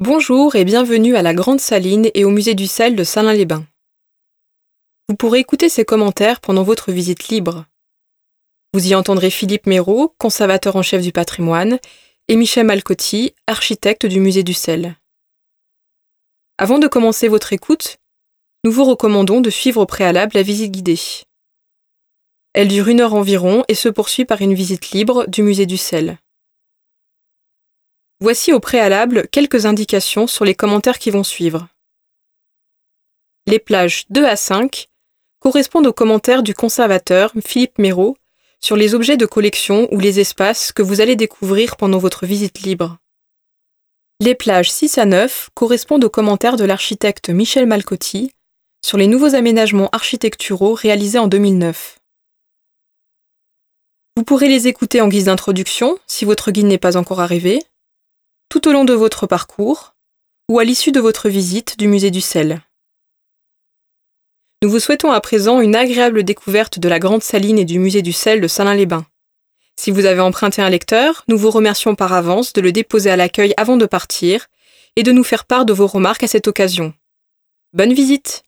Bonjour et bienvenue à la Grande Saline et au musée du sel de Salins-les-Bains. Vous pourrez écouter ces commentaires pendant votre visite libre. Vous y entendrez Philippe Méraud, conservateur en chef du patrimoine, et Michel Malcotti, architecte du musée du sel. Avant de commencer votre écoute, nous vous recommandons de suivre au préalable la visite guidée. Elle dure une heure environ et se poursuit par une visite libre du musée du sel. Voici au préalable quelques indications sur les commentaires qui vont suivre. Les plages 2 à 5 correspondent aux commentaires du conservateur Philippe Méraud sur les objets de collection ou les espaces que vous allez découvrir pendant votre visite libre. Les plages 6 à 9 correspondent aux commentaires de l'architecte Michel Malcotti sur les nouveaux aménagements architecturaux réalisés en 2009. Vous pourrez les écouter en guise d'introduction si votre guide n'est pas encore arrivé, tout au long de votre parcours ou à l'issue de votre visite du musée du sel. Nous vous souhaitons à présent une agréable découverte de la Grande Saline et du musée du sel de Salins-les-Bains. Si vous avez emprunté un lecteur, nous vous remercions par avance de le déposer à l'accueil avant de partir et de nous faire part de vos remarques à cette occasion. Bonne visite